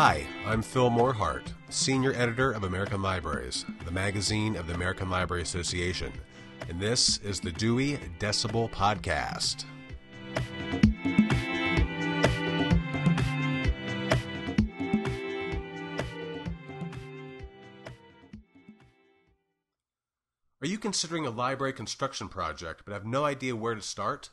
Hi, I'm Phil Morehart, Senior Editor of American Libraries, the magazine of the American Library Association, and this is the Dewey Decibel Podcast. Are you considering a library construction project but have no idea where to start?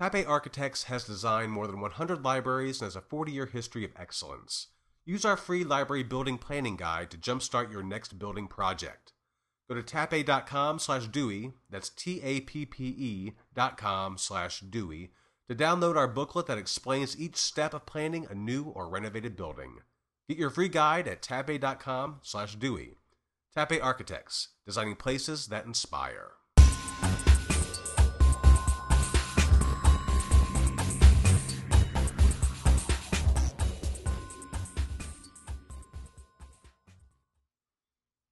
Tappe Architects has designed more than 100 libraries and has a 40 year history of excellence. Use our free library building planning guide to jumpstart your next building project. Go to tappe.com slash Dewey, that's T-A-P-P-E dot com slash Dewey, to download our booklet that explains each step of planning a new or renovated building. Get your free guide at tappe.com slash Dewey. Tappe Architects, designing places that inspire.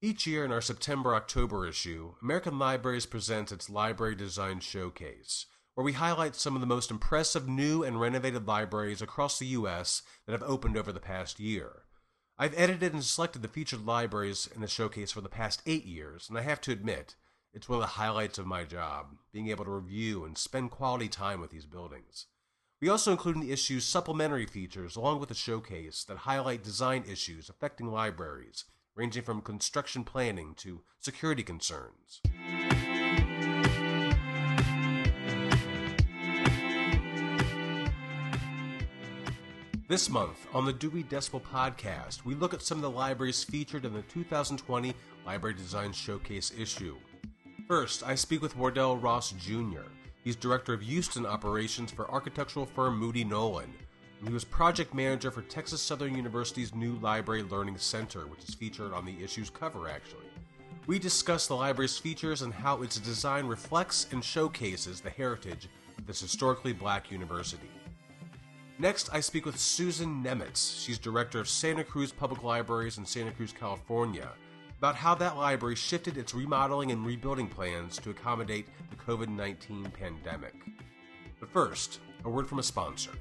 Each year in our September October issue, American Libraries presents its Library Design Showcase, where we highlight some of the most impressive new and renovated libraries across the U.S. that have opened over the past year. I've edited and selected the featured libraries in the showcase for the past eight years, and I have to admit, it's one of the highlights of my job, being able to review and spend quality time with these buildings. We also include in the issue supplementary features along with the showcase that highlight design issues affecting libraries ranging from construction planning to security concerns. This month on the Dewey Decibel podcast, we look at some of the libraries featured in the 2020 Library Design Showcase issue. First, I speak with Wardell Ross Jr. He's Director of Houston Operations for architectural firm Moody Nolan, he was project manager for Texas Southern University's new Library Learning Center, which is featured on the issue's cover, actually. We discuss the library's features and how its design reflects and showcases the heritage of this historically black university. Next, I speak with Susan Nemitz. She's director of Santa Cruz Public Libraries in Santa Cruz, California, about how that library shifted its remodeling and rebuilding plans to accommodate the COVID 19 pandemic. But first, a word from a sponsor.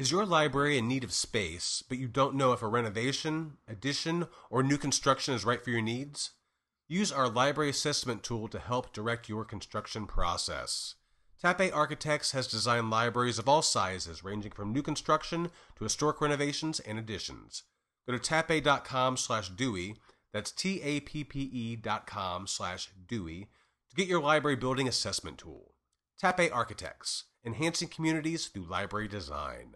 Is your library in need of space, but you don't know if a renovation, addition, or new construction is right for your needs? Use our library assessment tool to help direct your construction process. Tappe Architects has designed libraries of all sizes, ranging from new construction to historic renovations and additions. Go to tappe.com slash Dewey, that's T-A-P-P-E dot com slash Dewey, to get your library building assessment tool. Tappe Architects, enhancing communities through library design.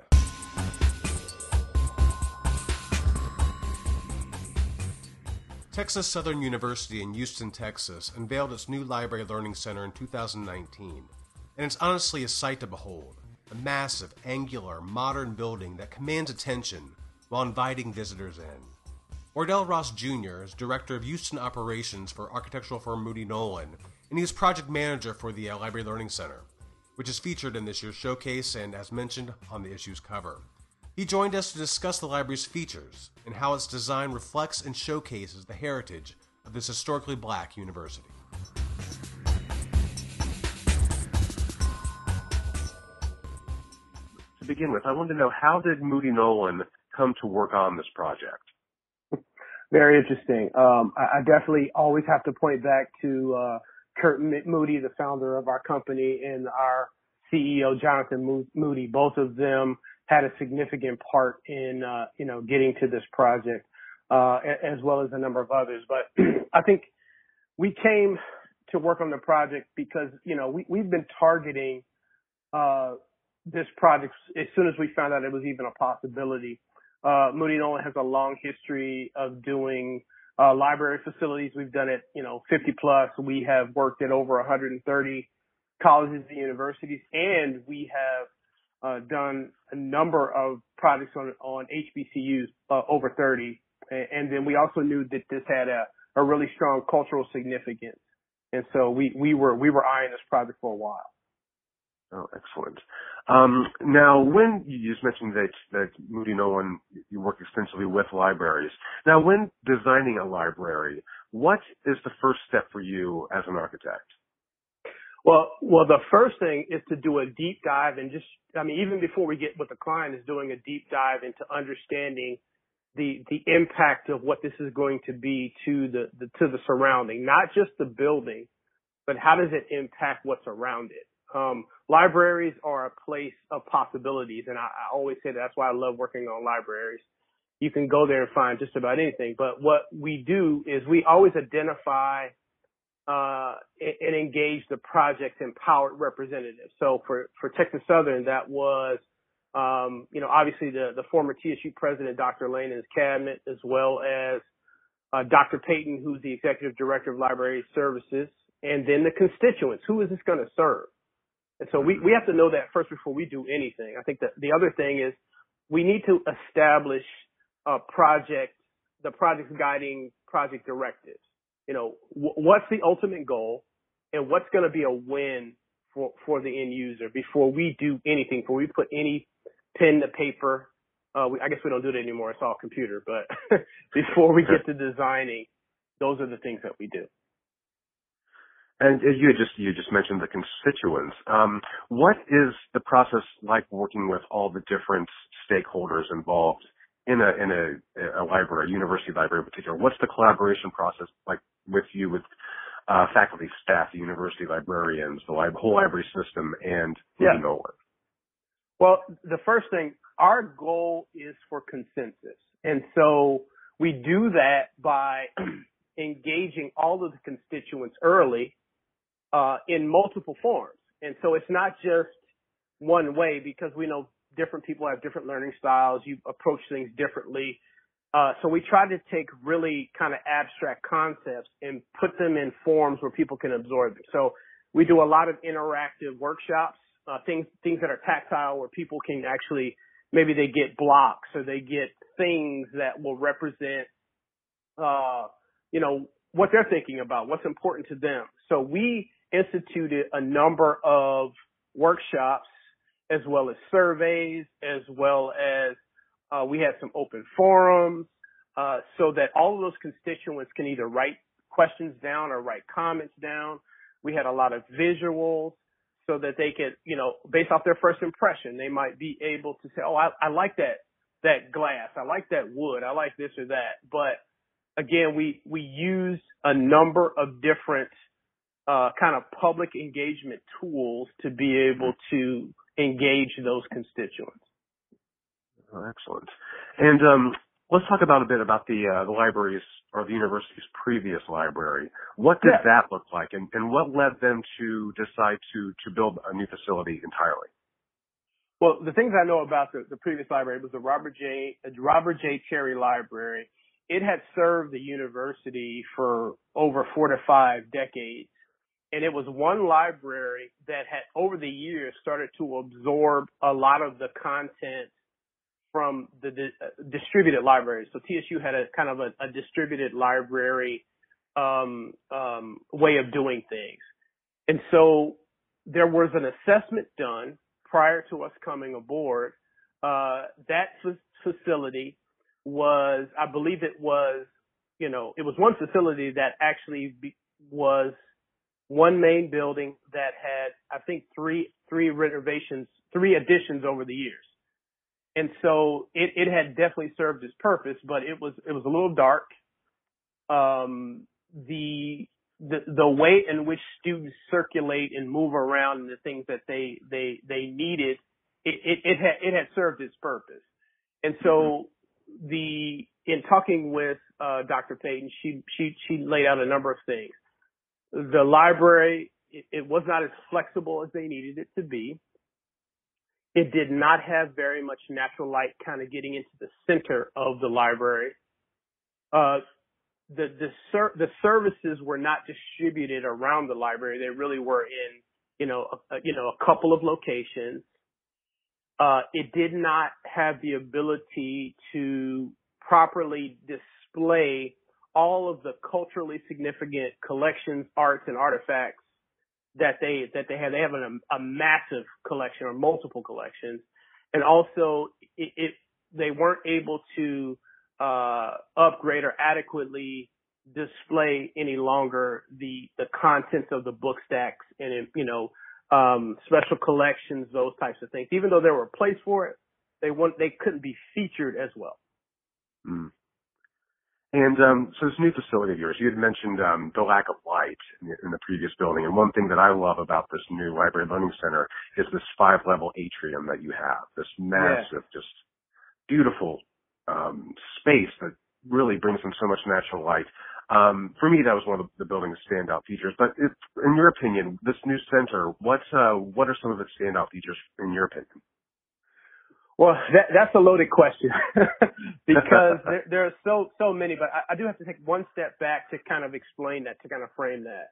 Texas Southern University in Houston, Texas unveiled its new Library Learning Center in 2019, and it's honestly a sight to behold. A massive, angular, modern building that commands attention while inviting visitors in. Wardell Ross Jr. is Director of Houston Operations for architectural firm Moody Nolan, and he is project manager for the uh, Library Learning Center, which is featured in this year's showcase and, as mentioned, on the issue's cover. He joined us to discuss the library's features and how its design reflects and showcases the heritage of this historically black university. To begin with, I wanted to know how did Moody Nolan come to work on this project? Very interesting. Um, I, I, definitely always have to point back to uh, Curt Moody, the founder of our company, and our CEO Jonathan Moody. Both of them had a significant part in, uh, you know, getting to this project, uh, as well as a number of others. But I think we came to work on the project because, you know, we, we've been targeting, uh, this project as soon as we found out it was even a possibility. Uh, Moody Nolan has a long history of doing, uh, library facilities. We've done it, you know, 50 plus. We have worked at over 130 colleges and universities and we have uh, done a number of projects on on HBCUs, uh, over 30, and then we also knew that this had a, a really strong cultural significance, and so we we were we were eyeing this project for a while. Oh, excellent. Um, now, when you just mentioned that that Moody Nolan, you work extensively with libraries. Now, when designing a library, what is the first step for you as an architect? Well, well, the first thing is to do a deep dive and just, I mean, even before we get with the client is doing a deep dive into understanding the, the impact of what this is going to be to the, the, to the surrounding, not just the building, but how does it impact what's around it? Um, libraries are a place of possibilities, and I, I always say that that's why I love working on libraries. You can go there and find just about anything, but what we do is we always identify uh, and engage the project's empowered representatives. So for, for Texas Southern, that was, um, you know, obviously the, the former TSU president, Dr. Lane and his cabinet, as well as uh, Dr. Payton, who's the executive director of library services, and then the constituents. Who is this going to serve? And so we, we have to know that first before we do anything. I think that the other thing is we need to establish a project, the project's guiding project directives you know, w- what's the ultimate goal and what's going to be a win for, for the end user before we do anything, before we put any pen to paper. Uh, we, I guess we don't do it anymore. It's all computer, but before we get to designing, those are the things that we do. And you just you just mentioned the constituents. Um, what is the process like working with all the different stakeholders involved in a in a, a library, a university library in particular? What's the collaboration process like with you with uh, faculty, staff, the university librarians, the li- whole library system, and yeah. Nolan? Well, the first thing, our goal is for consensus. And so we do that by engaging all of the constituents early uh, in multiple forms. And so it's not just one way because we know different people have different learning styles. You approach things differently. Uh, so we try to take really kind of abstract concepts and put them in forms where people can absorb them. So we do a lot of interactive workshops, uh, things things that are tactile where people can actually maybe they get blocks or they get things that will represent, uh, you know, what they're thinking about, what's important to them. So we instituted a number of workshops as well as surveys, as well as uh, we had some open forums uh, so that all of those constituents can either write questions down or write comments down. We had a lot of visuals so that they could, you know, based off their first impression, they might be able to say, "Oh, I, I like that that glass. I like that wood. I like this or that." But again, we we use a number of different uh, kind of public engagement tools to be able to engage those constituents. Oh, excellent. And um, let's talk about a bit about the uh, the library's or the university's previous library. What did yeah. that look like, and, and what led them to decide to to build a new facility entirely? Well, the things I know about the, the previous library was the Robert J. Robert J. Terry Library. It had served the university for over four to five decades and it was one library that had over the years started to absorb a lot of the content from the di- distributed libraries. So TSU had a kind of a, a distributed library um, um, way of doing things, and so there was an assessment done prior to us coming aboard. Uh, that f- facility was, I believe, it was, you know, it was one facility that actually be, was one main building that had, I think, three three renovations, three additions over the years. And so it, it had definitely served its purpose, but it was it was a little dark. Um, the the the way in which students circulate and move around and the things that they they they needed, it it, it had it had served its purpose. And so mm-hmm. the in talking with uh, Dr. Payton, she she she laid out a number of things the library, it, it was not as flexible as they needed it to be. It did not have very much natural light kind of getting into the center of the library. Uh, the the ser- the services were not distributed around the library. They really were in you know a, you know a couple of locations. Uh, it did not have the ability to properly display all of the culturally significant collections, arts, and artifacts that they that they have. They have a, a massive collection or multiple collections, and also it, it they weren't able to uh, upgrade or adequately display any longer the the contents of the book stacks and you know um, special collections, those types of things. Even though there were a place for it, they want they couldn't be featured as well. Mm. And um, so this new facility of yours, you had mentioned um, the lack of light in the, in the, previous building. And one thing that I love about this new library learning center is this five-level atrium that you have. This massive, yeah. just beautiful um, space that really brings in so much natural light. Um, for me, that was one of the, the building's standout features. But if, in your opinion, this new center, what uh, what are some of its standout features in your opinion? Well, that, that's a loaded question because there, there, are so so many. But I, I do have to take one step back to kind of explain that, to kind of frame that.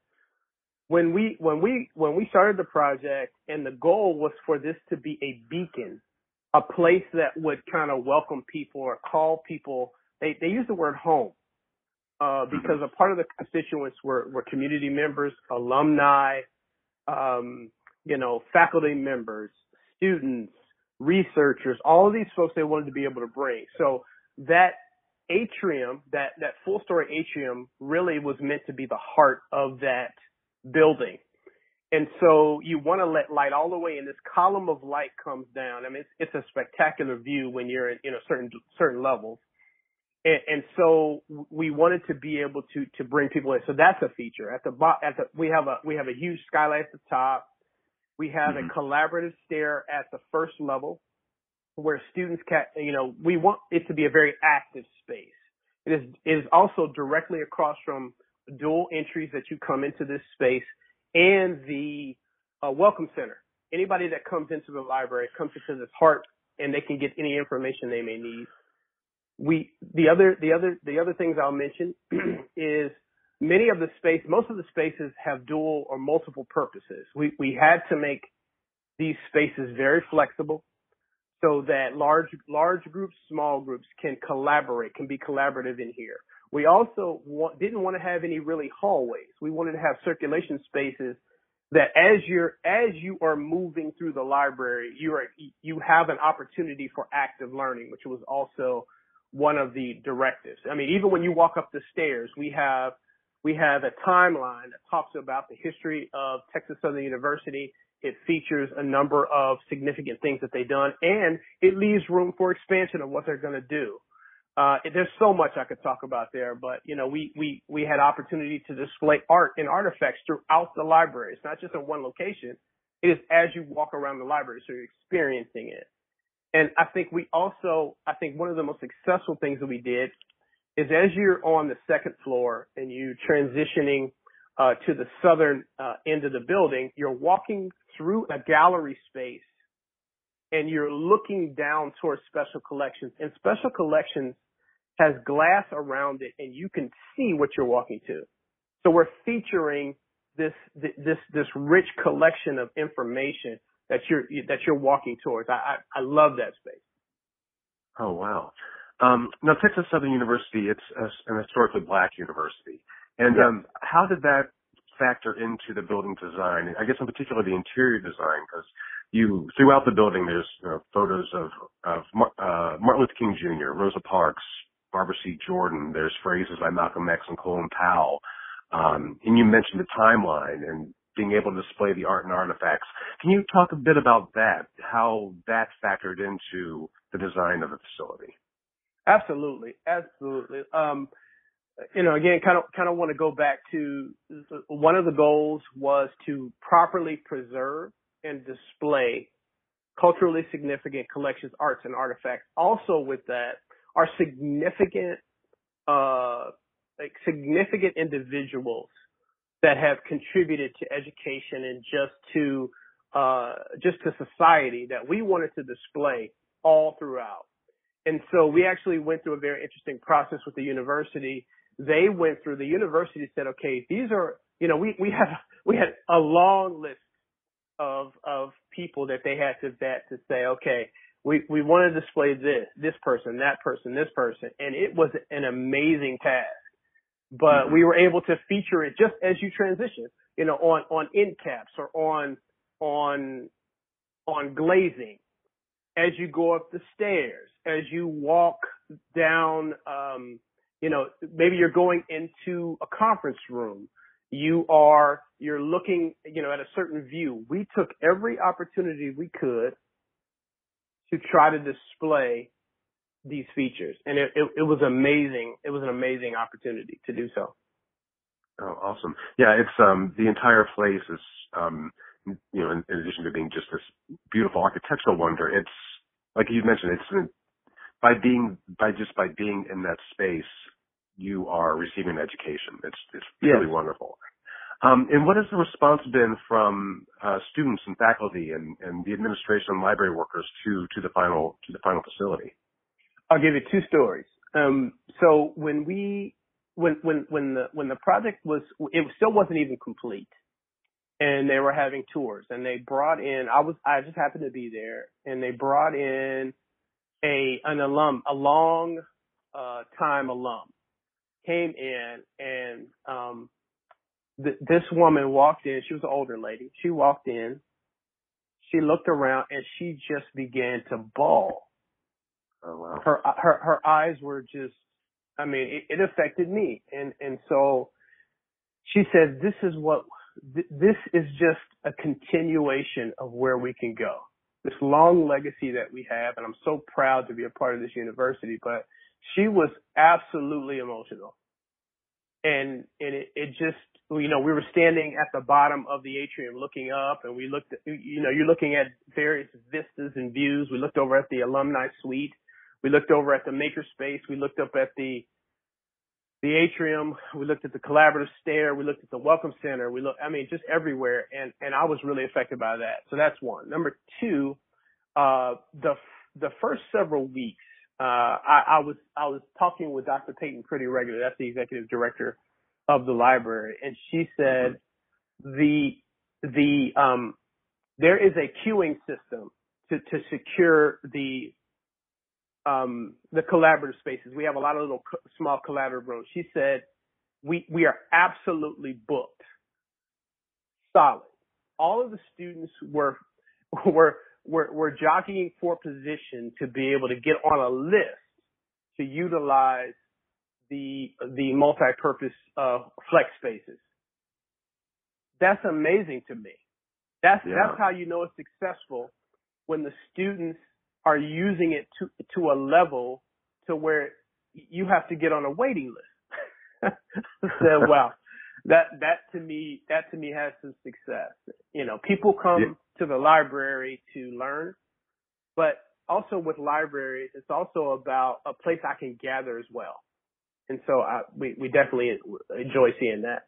When we when we when we started the project, and the goal was for this to be a beacon, a place that would kind of welcome people or call people. They they use the word home uh, because a part of the constituents were were community members, alumni, um, you know, faculty members, students researchers, all of these folks they wanted to be able to bring. So that atrium, that, that full story atrium really was meant to be the heart of that building. And so you want to let light all the way in. This column of light comes down. I mean, it's, it's a spectacular view when you're in, you know, certain, certain levels. And, and, so we wanted to be able to, to bring people in. So that's a feature. At the, at the, we have a, we have a huge skylight at the top. We have mm-hmm. a collaborative stair at the first level where students can, you know, we want it to be a very active space. It is, it is also directly across from dual entries that you come into this space and the uh, welcome center. Anybody that comes into the library comes into this heart and they can get any information they may need. We, the other, the other, the other things I'll mention is many of the space, most of the spaces have dual or multiple purposes. We, we had to make these spaces very flexible so that large, large groups, small groups can collaborate, can be collaborative in here. We also didn't want to have any really hallways. We wanted to have circulation spaces that as you're, as you are moving through the library, you are, you have an opportunity for active learning, which was also one of the directives. I mean, even when you walk up the stairs, we have we have a timeline that talks about the history of Texas Southern University. It features a number of significant things that they've done and it leaves room for expansion of what they're going to do. Uh, there's so much I could talk about there, but you know, we, we, we had opportunity to display art and artifacts throughout the library. It's not just in one location. It is as you walk around the library, so you're experiencing it. And I think we also, I think one of the most successful things that we did is as you're on the second floor and you transitioning uh, to the southern uh, end of the building, you're walking through a gallery space and you're looking down towards special collections and special collections has glass around it and you can see what you're walking to. So we're featuring this, this, this rich collection of information that you're, that you're walking towards. I, I, I love that space. Oh, wow. Um, now, Texas Southern University, it's a, an historically black university. And yeah. um, how did that factor into the building design? I guess in particular the interior design, because you throughout the building there's you know, photos of of uh, Martin Luther King Jr., Rosa Parks, Barbara C. Jordan. There's phrases by Malcolm X and Colin Powell. Um, and you mentioned the timeline and being able to display the art and artifacts. Can you talk a bit about that? How that factored into the design of the facility? Absolutely, absolutely. Um, you know, again, kind of kind of want to go back to one of the goals was to properly preserve and display culturally significant collections, arts, and artifacts. Also, with that, are significant, uh, like significant individuals that have contributed to education and just to uh, just to society that we wanted to display all throughout. And so we actually went through a very interesting process with the university. They went through, the university said, okay, these are, you know, we, we had, we had a long list of, of people that they had to vet to say, okay, we, we want to display this, this person, that person, this person. And it was an amazing task, but mm-hmm. we were able to feature it just as you transition, you know, on, on end caps or on, on, on glazing as you go up the stairs, as you walk down, um, you know, maybe you're going into a conference room. You are, you're looking, you know, at a certain view. We took every opportunity we could to try to display these features. And it, it, it was amazing. It was an amazing opportunity to do so. Oh, awesome. Yeah, it's, um, the entire place is, um, you know, in, in addition to being just this beautiful architectural wonder, it's, like you mentioned, it's by being, by just by being in that space, you are receiving an education. It's, it's really yes. wonderful. Um, and what has the response been from uh, students and faculty and, and the administration and library workers to to the final to the final facility? I'll give you two stories. Um, so when we when when when the when the project was it still wasn't even complete, and they were having tours, and they brought in I was I just happened to be there, and they brought in a an alum a long uh, time alum came in and um th- this woman walked in. She was an older lady. She walked in. She looked around and she just began to bawl. Oh wow. Her her her eyes were just. I mean, it, it affected me, and and so she said, "This is what th- this is just a continuation of where we can go. This long legacy that we have, and I'm so proud to be a part of this university." But she was absolutely emotional, and and it, it just you know, we were standing at the bottom of the atrium looking up and we looked at, you know, you're looking at various vistas and views. We looked over at the alumni suite. We looked over at the makerspace. We looked up at the, the atrium. We looked at the collaborative stair. We looked at the welcome center. We looked, I mean, just everywhere. And, and I was really affected by that. So that's one. Number two, uh, the, the first several weeks, uh, I, I was, I was talking with Dr. Peyton pretty regularly. That's the executive director of the library, and she said the the um, there is a queuing system to to secure the um, the collaborative spaces. We have a lot of little co- small collaborative rooms. She said we we are absolutely booked, solid. All of the students were were were, were jockeying for position to be able to get on a list to utilize the the multi-purpose uh, flex spaces. That's amazing to me. That's yeah. that's how you know it's successful when the students are using it to to a level to where you have to get on a waiting list. so wow, that that to me that to me has some success. You know, people come yeah. to the library to learn, but also with libraries, it's also about a place I can gather as well and so I, we we definitely enjoy seeing that.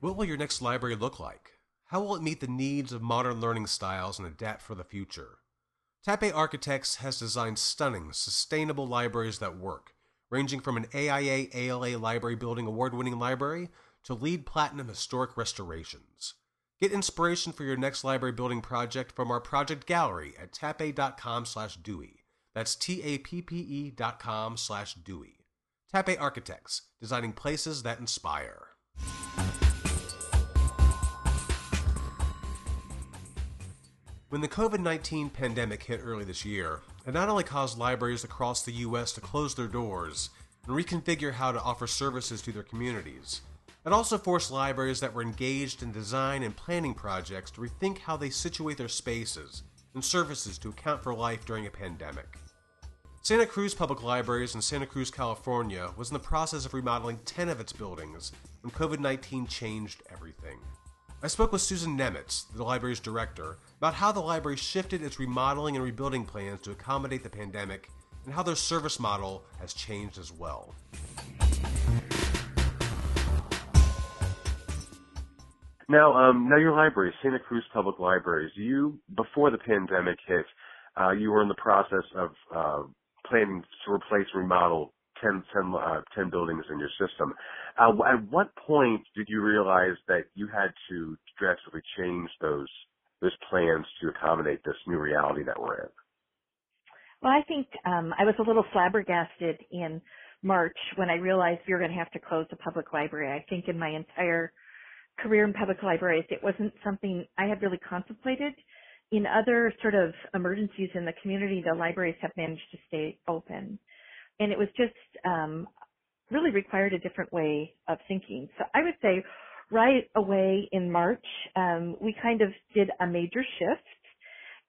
What will your next library look like? How will it meet the needs of modern learning styles and adapt for the future? Tappe Architects has designed stunning, sustainable libraries that work, ranging from an AIA ALA Library Building award winning library to LEED Platinum historic restorations. Get inspiration for your next library building project from our project gallery at tappe.com slash Dewey. That's T-A-P-P-E dot com slash Dewey. Tappe Architects, designing places that inspire. When the COVID 19 pandemic hit early this year, it not only caused libraries across the U.S. to close their doors and reconfigure how to offer services to their communities, it also forced libraries that were engaged in design and planning projects to rethink how they situate their spaces and services to account for life during a pandemic. Santa Cruz Public Libraries in Santa Cruz, California was in the process of remodeling 10 of its buildings when COVID 19 changed everything. I spoke with Susan Nemitz, the library's director, about how the library shifted its remodeling and rebuilding plans to accommodate the pandemic and how their service model has changed as well. Now, um, now your library, Santa Cruz Public Libraries, you, before the pandemic hit, uh, you were in the process of, uh, planning to replace remodel 10, 10, uh, 10 buildings in your system. Uh, at what point did you realize that you had to drastically change those, those plans to accommodate this new reality that we're in? Well, I think, um, I was a little flabbergasted in March when I realized we were going to have to close the public library. I think in my entire career in public libraries, it wasn't something I had really contemplated in other sort of emergencies in the community, the libraries have managed to stay open. And it was just um, really required a different way of thinking. So I would say right away in March, um, we kind of did a major shift.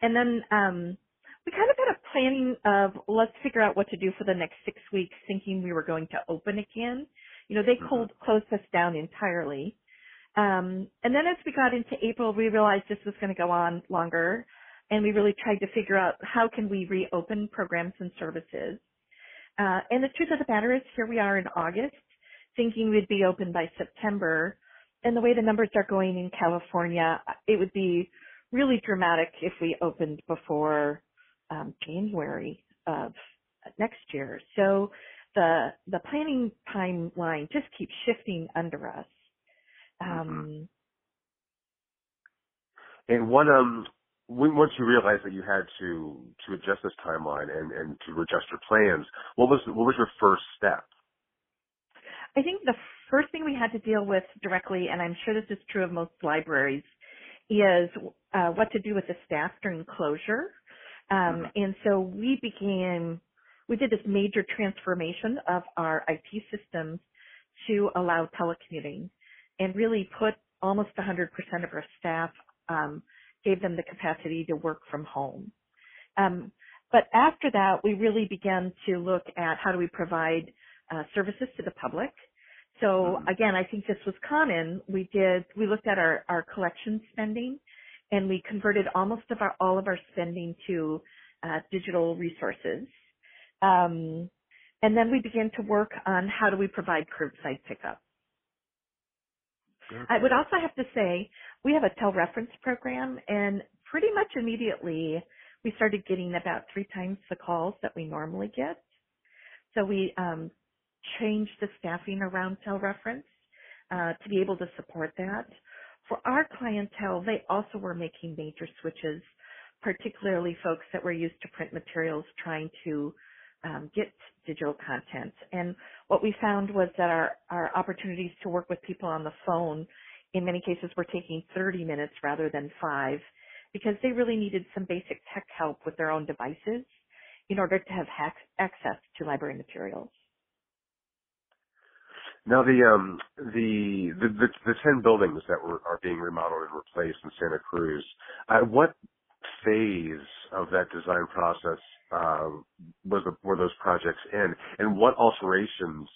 And then um, we kind of had a planning of let's figure out what to do for the next six weeks, thinking we were going to open again. You know, they mm-hmm. cold, closed us down entirely. Um, and then as we got into April, we realized this was going to go on longer, and we really tried to figure out how can we reopen programs and services. Uh, and the truth of the matter is, here we are in August, thinking we'd be open by September. And the way the numbers are going in California, it would be really dramatic if we opened before um, January of next year. So the the planning timeline just keeps shifting under us. Mm-hmm. Um, and what um when, once you realized that you had to to adjust this timeline and and to adjust your plans, what was what was your first step? I think the first thing we had to deal with directly, and I'm sure this is true of most libraries, is uh, what to do with the staff during closure. Um, mm-hmm. And so we began, we did this major transformation of our IT systems to allow telecommuting and really put almost 100% of our staff um, gave them the capacity to work from home. Um, but after that, we really began to look at how do we provide uh, services to the public. So mm-hmm. again, I think this was common. We did, we looked at our, our collection spending and we converted almost of our, all of our spending to uh, digital resources. Um, and then we began to work on how do we provide curbside pickup. I would also have to say we have a telereference program and pretty much immediately we started getting about three times the calls that we normally get. So we um, changed the staffing around telereference uh, to be able to support that. For our clientele, they also were making major switches, particularly folks that were used to print materials trying to um, get digital content. And what we found was that our, our opportunities to work with people on the phone in many cases were taking 30 minutes rather than five because they really needed some basic tech help with their own devices in order to have access to library materials. Now the um the the the, the ten buildings that were are being remodeled and replaced in Santa Cruz, uh, what phase of that design process uh, was the, were those projects in, and what alterations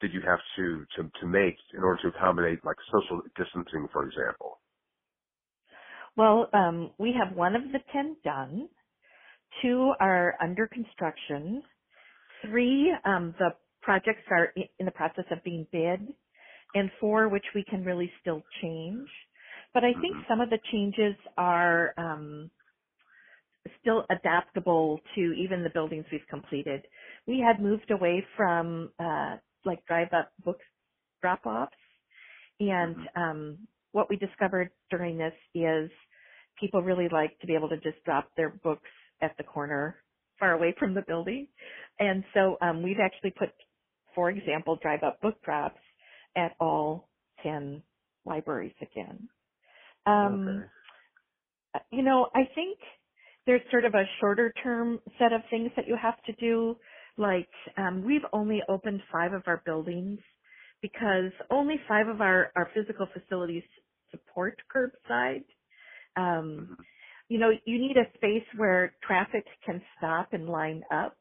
did you have to, to to make in order to accommodate like social distancing, for example? Well, um, we have one of the ten done. Two are under construction. Three, um, the projects are in the process of being bid, and four, which we can really still change. But I think mm-hmm. some of the changes are um, still adaptable to even the buildings we've completed. We had moved away from uh, like drive up book drop offs, and mm-hmm. um, what we discovered during this is people really like to be able to just drop their books at the corner far away from the building. And so um, we've actually put, for example, drive up book drops at all 10 libraries again. Um, okay. You know, I think there's sort of a shorter term set of things that you have to do. Like, um, we've only opened five of our buildings because only five of our, our physical facilities support curbside. Um, mm-hmm. you know, you need a space where traffic can stop and line up.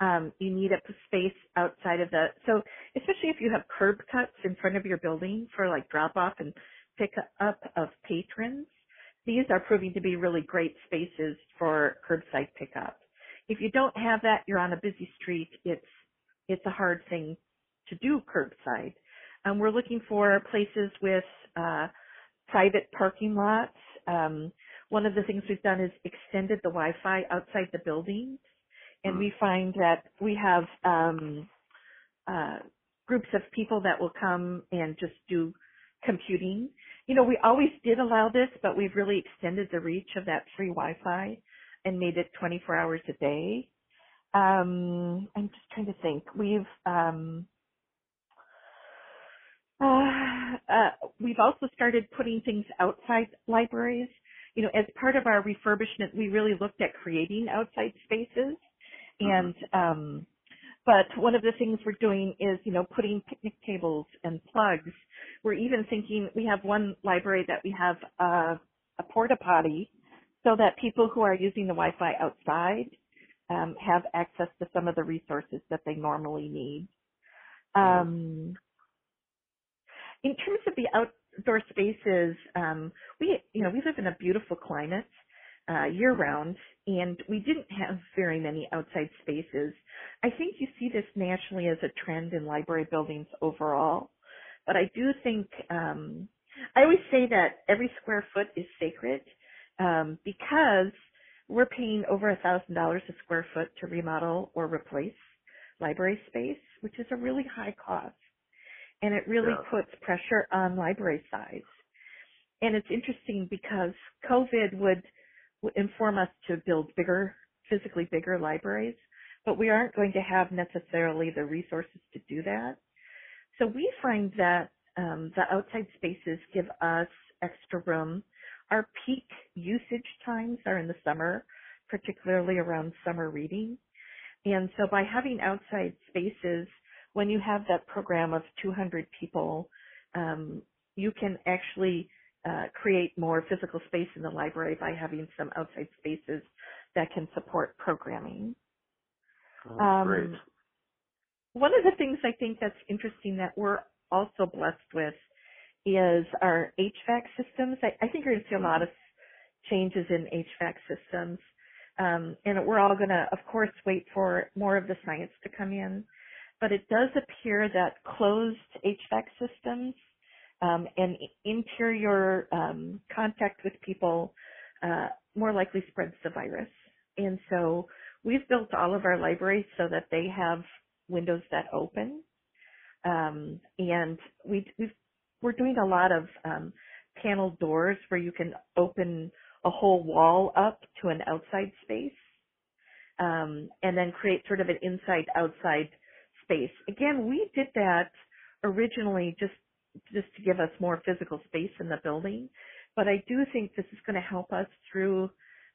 Um, you need a space outside of the, so especially if you have curb cuts in front of your building for like drop off and pick up of patrons, these are proving to be really great spaces for curbside pickup. If you don't have that, you're on a busy street. It's it's a hard thing to do curbside. Um, we're looking for places with uh, private parking lots. Um, one of the things we've done is extended the Wi-Fi outside the buildings, and hmm. we find that we have um, uh, groups of people that will come and just do computing. You know, we always did allow this, but we've really extended the reach of that free Wi-Fi and made it 24 hours a day. Um, I'm just trying to think. We've um, uh, uh, we've also started putting things outside libraries. you know, as part of our refurbishment, we really looked at creating outside spaces. Mm-hmm. And, um, but one of the things we're doing is, you know, putting picnic tables and plugs. We're even thinking, we have one library that we have a, a porta potty so that people who are using the Wi-Fi outside um, have access to some of the resources that they normally need. Um, in terms of the outdoor spaces, um, we you know we live in a beautiful climate uh, year round, and we didn't have very many outside spaces. I think you see this nationally as a trend in library buildings overall, but I do think um, I always say that every square foot is sacred um, because we're paying over a thousand dollars a square foot to remodel or replace library space, which is a really high cost. And it really Yeah. puts pressure on library size. And it's interesting because COVID would, would inform us to build bigger, physically bigger libraries, but we aren't going to have necessarily the resources to do that. So we find that um, the outside spaces give us extra room. Our peak usage times are in the summer, particularly around summer reading. And so by having outside spaces, when you have that program of 200 people, um, you can actually uh, create more physical space in the library by having some outside spaces that can support programming. Oh, Um, great. One of the things I think that's interesting that we're also blessed with is our HVAC systems. I, I think you're going to see a lot of changes in HVAC systems. Um, and we're all going to, of course, wait for more of the science to come in. But it does appear that closed HVAC systems um, and interior um, contact with people uh, more likely spreads the virus. And so we've built all of our libraries so that they have windows that open. Um, and we, we've, we're doing a lot of um, panel doors where you can open a whole wall up to an outside space, um, and then create sort of an inside-outside space. Again, we did that originally just just to give us more physical space in the building, but I do think this is going to help us through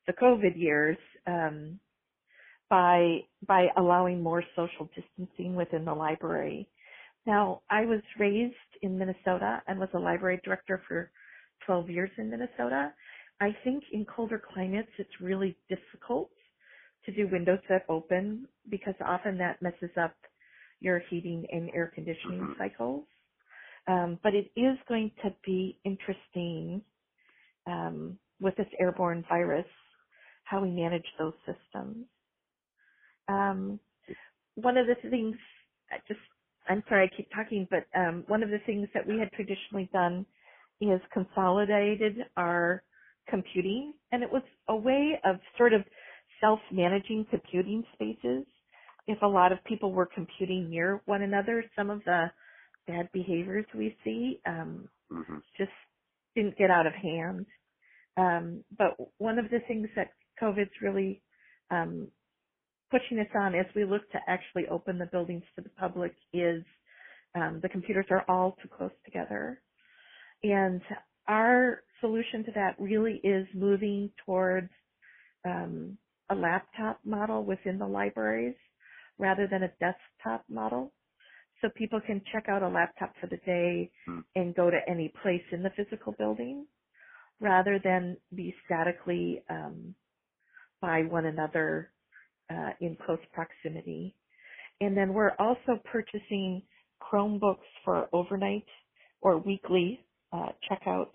the COVID years um, by by allowing more social distancing within the library. Now, I was raised in Minnesota and was a library director for 12 years in Minnesota. I think in colder climates, it's really difficult to do windows that open because often that messes up your heating and air conditioning Mhm. cycles. Um, but it is going to be interesting um, with this airborne virus how we manage those systems. Um, one of the things, just I'm sorry I keep talking, but um, one of the things that we had traditionally done is consolidated our computing, and it was a way of sort of self-managing computing spaces. If a lot of people were computing near one another, some of the bad behaviors we see um, hmm just didn't get out of hand. Um, but one of the things that COVID's really um, pushing us on as we look to actually open the buildings to the public is um, the computers are all too close together. And our solution to that really is moving towards um, a laptop model within the libraries rather than a desktop model. So people can check out a laptop for the day Hmm. and go to any place in the physical building rather than be statically um, by one another uh, in close proximity. And then we're also purchasing Chromebooks for overnight or weekly uh, checkout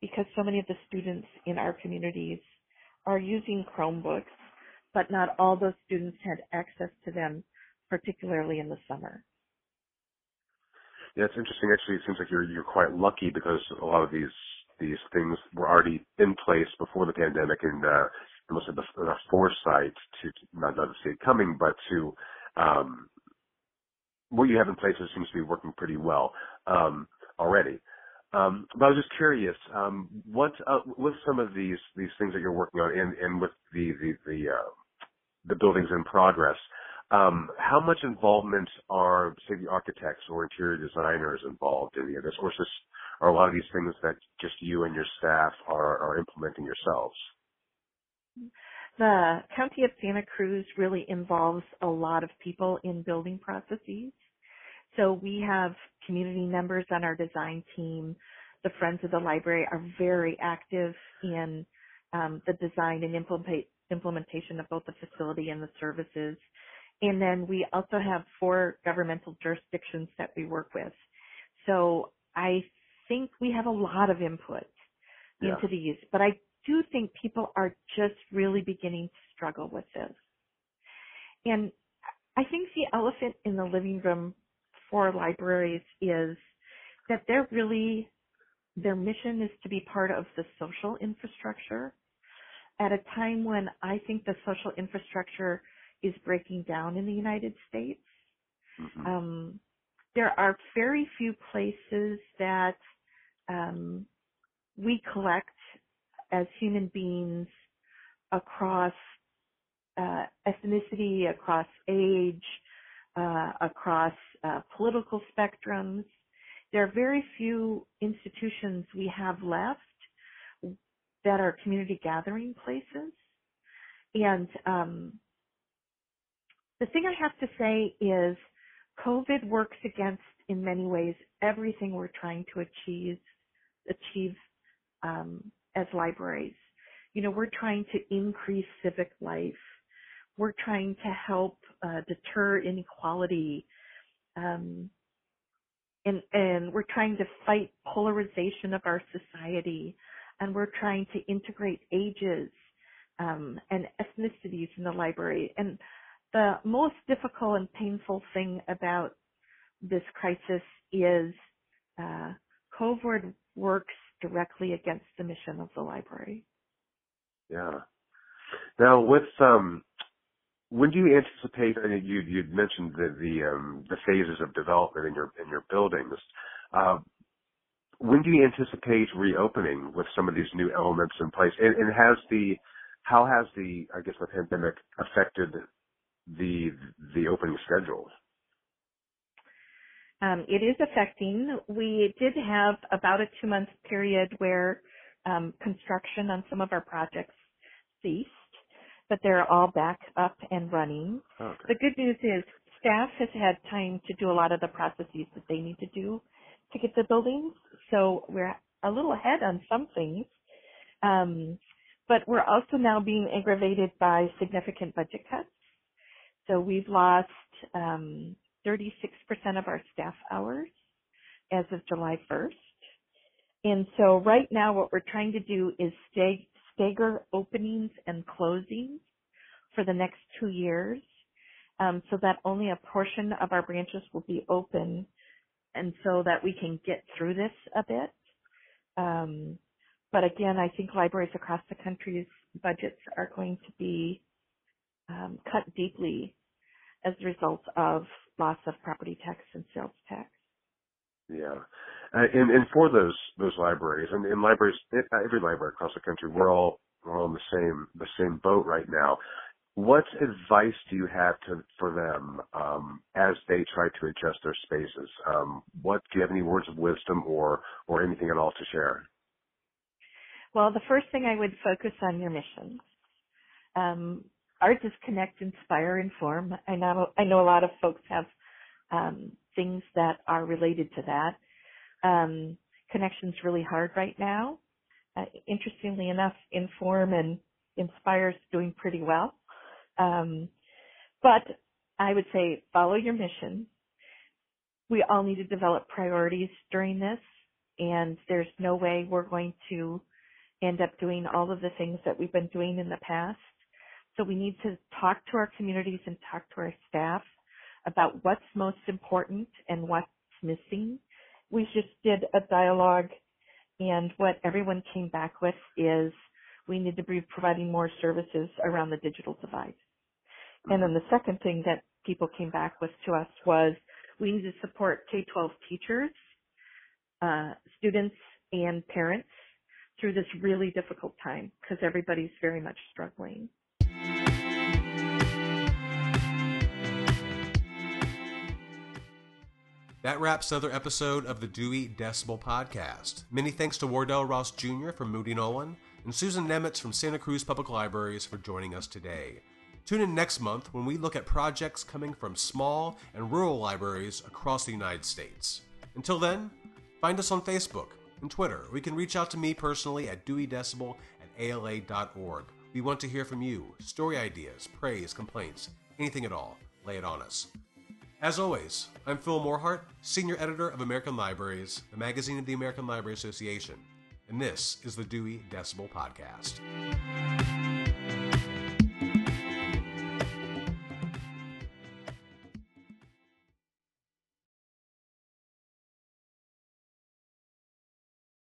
because so many of the students in our communities are using Chromebooks, but not all those students had access to them, particularly in the summer. Yeah, it's interesting. Actually, it seems like you're you're quite lucky because a lot of these these things were already in place before the pandemic, and uh, must the, the foresight to not not to see it coming, but to um, what you have in place seems to be working pretty well um, already. Um, but I was just curious, um, what uh, with some of these these things that you're working on, and, and with the the the, uh, the buildings in progress, um, how much involvement are say the architects or interior designers involved in any of this, or is this are a lot of these things that just you and your staff are, are implementing yourselves? The County of Santa Cruz really involves a lot of people in building processes. So we have community members on our design team. The Friends of the Library are very active in um, the design and implement, implementation of both the facility and the services. And then we also have four governmental jurisdictions that we work with. So I think we have a lot of input Yeah. into these, but I do think people are just really beginning to struggle with this. And I think the elephant in the living room for libraries is that they're really, their mission is to be part of the social infrastructure at a time when I think the social infrastructure is breaking down in the United States. Mhm. Um, there are very few places that um, we collect as human beings across uh, ethnicity, across age, uh, across uh, political spectrums. There are very few institutions we have left that are community gathering places. And um, the thing I have to say is COVID works against, in many ways, everything we're trying to achieve, achieve um, as libraries. You know, we're trying to increase civic life. We're trying to help uh, deter inequality. Um, and, and we're trying to fight polarization of our society. And we're trying to integrate ages um, and ethnicities in the library. And the most difficult and painful thing about this crisis is uh, COVID works directly against the mission of the library. Yeah. Now, with um, when do you anticipate? I mean, you you'd mentioned the the um, the phases of development in your in your buildings. Uh, when do you anticipate reopening with some of these new elements in place? And, and has the how has the I guess the pandemic affected the the opening schedule? Um, it is affecting. We did have about a two month period where um, construction on some of our projects ceased, but they're all back up and running. Okay. The good news is staff has had time to do a lot of the processes that they need to do to get the buildings. So we're a little ahead on some things. Um, but we're also now being aggravated by significant budget cuts. So we've lost um, 36% of our staff hours as of July 1st. And so right now what we're trying to do is stag- stagger openings and closings for the next two years um, so that only a portion of our branches will be open and so that we can get through this a bit. Um, but again, I think libraries across the country's budgets are going to be um, cut deeply as a result of loss of property tax and sales tax. Yeah, uh, and and for those those libraries and, and libraries, every library across the country, we're all we're all in the same the same boat right now. What advice do you have to for them um, as they try to adjust their spaces? Um, what do you have any words of wisdom or or anything at all to share? Well, the first thing I would focus on your mission. Um, ours is connect, inspire, inform. I know I know a lot of folks have um, things that are related to that. Um, connection's really hard right now. Uh, interestingly enough, inform and inspire is doing pretty well. Um, but I would say follow your mission. We all need to develop priorities during this, and there's no way we're going to end up doing all of the things that we've been doing in the past. So we need to talk to our communities and talk to our staff about what's most important and what's missing. We just did a dialogue and what everyone came back with is we need to be providing more services around the digital divide. And then the second thing that people came back with to us was we need to support K-12 teachers, uh, students, and parents through this really difficult time because everybody's very much struggling. That wraps another episode of the Dewey Decibel Podcast. Many thanks to Wardell Ross Jr. from Moody Nolan and Susan Nemitz from Santa Cruz Public Libraries for joining us today. Tune in next month when we look at projects coming from small and rural libraries across the United States. Until then, find us on Facebook and Twitter. You can reach out to me personally at deweydecibel at ala.org. We want to hear from you. Story ideas, praise, complaints, anything at all. Lay it on us. As always, I'm Phil Morehart, Senior Editor of American Libraries, the magazine of the American Library Association, and this is the Dewey Decibel Podcast.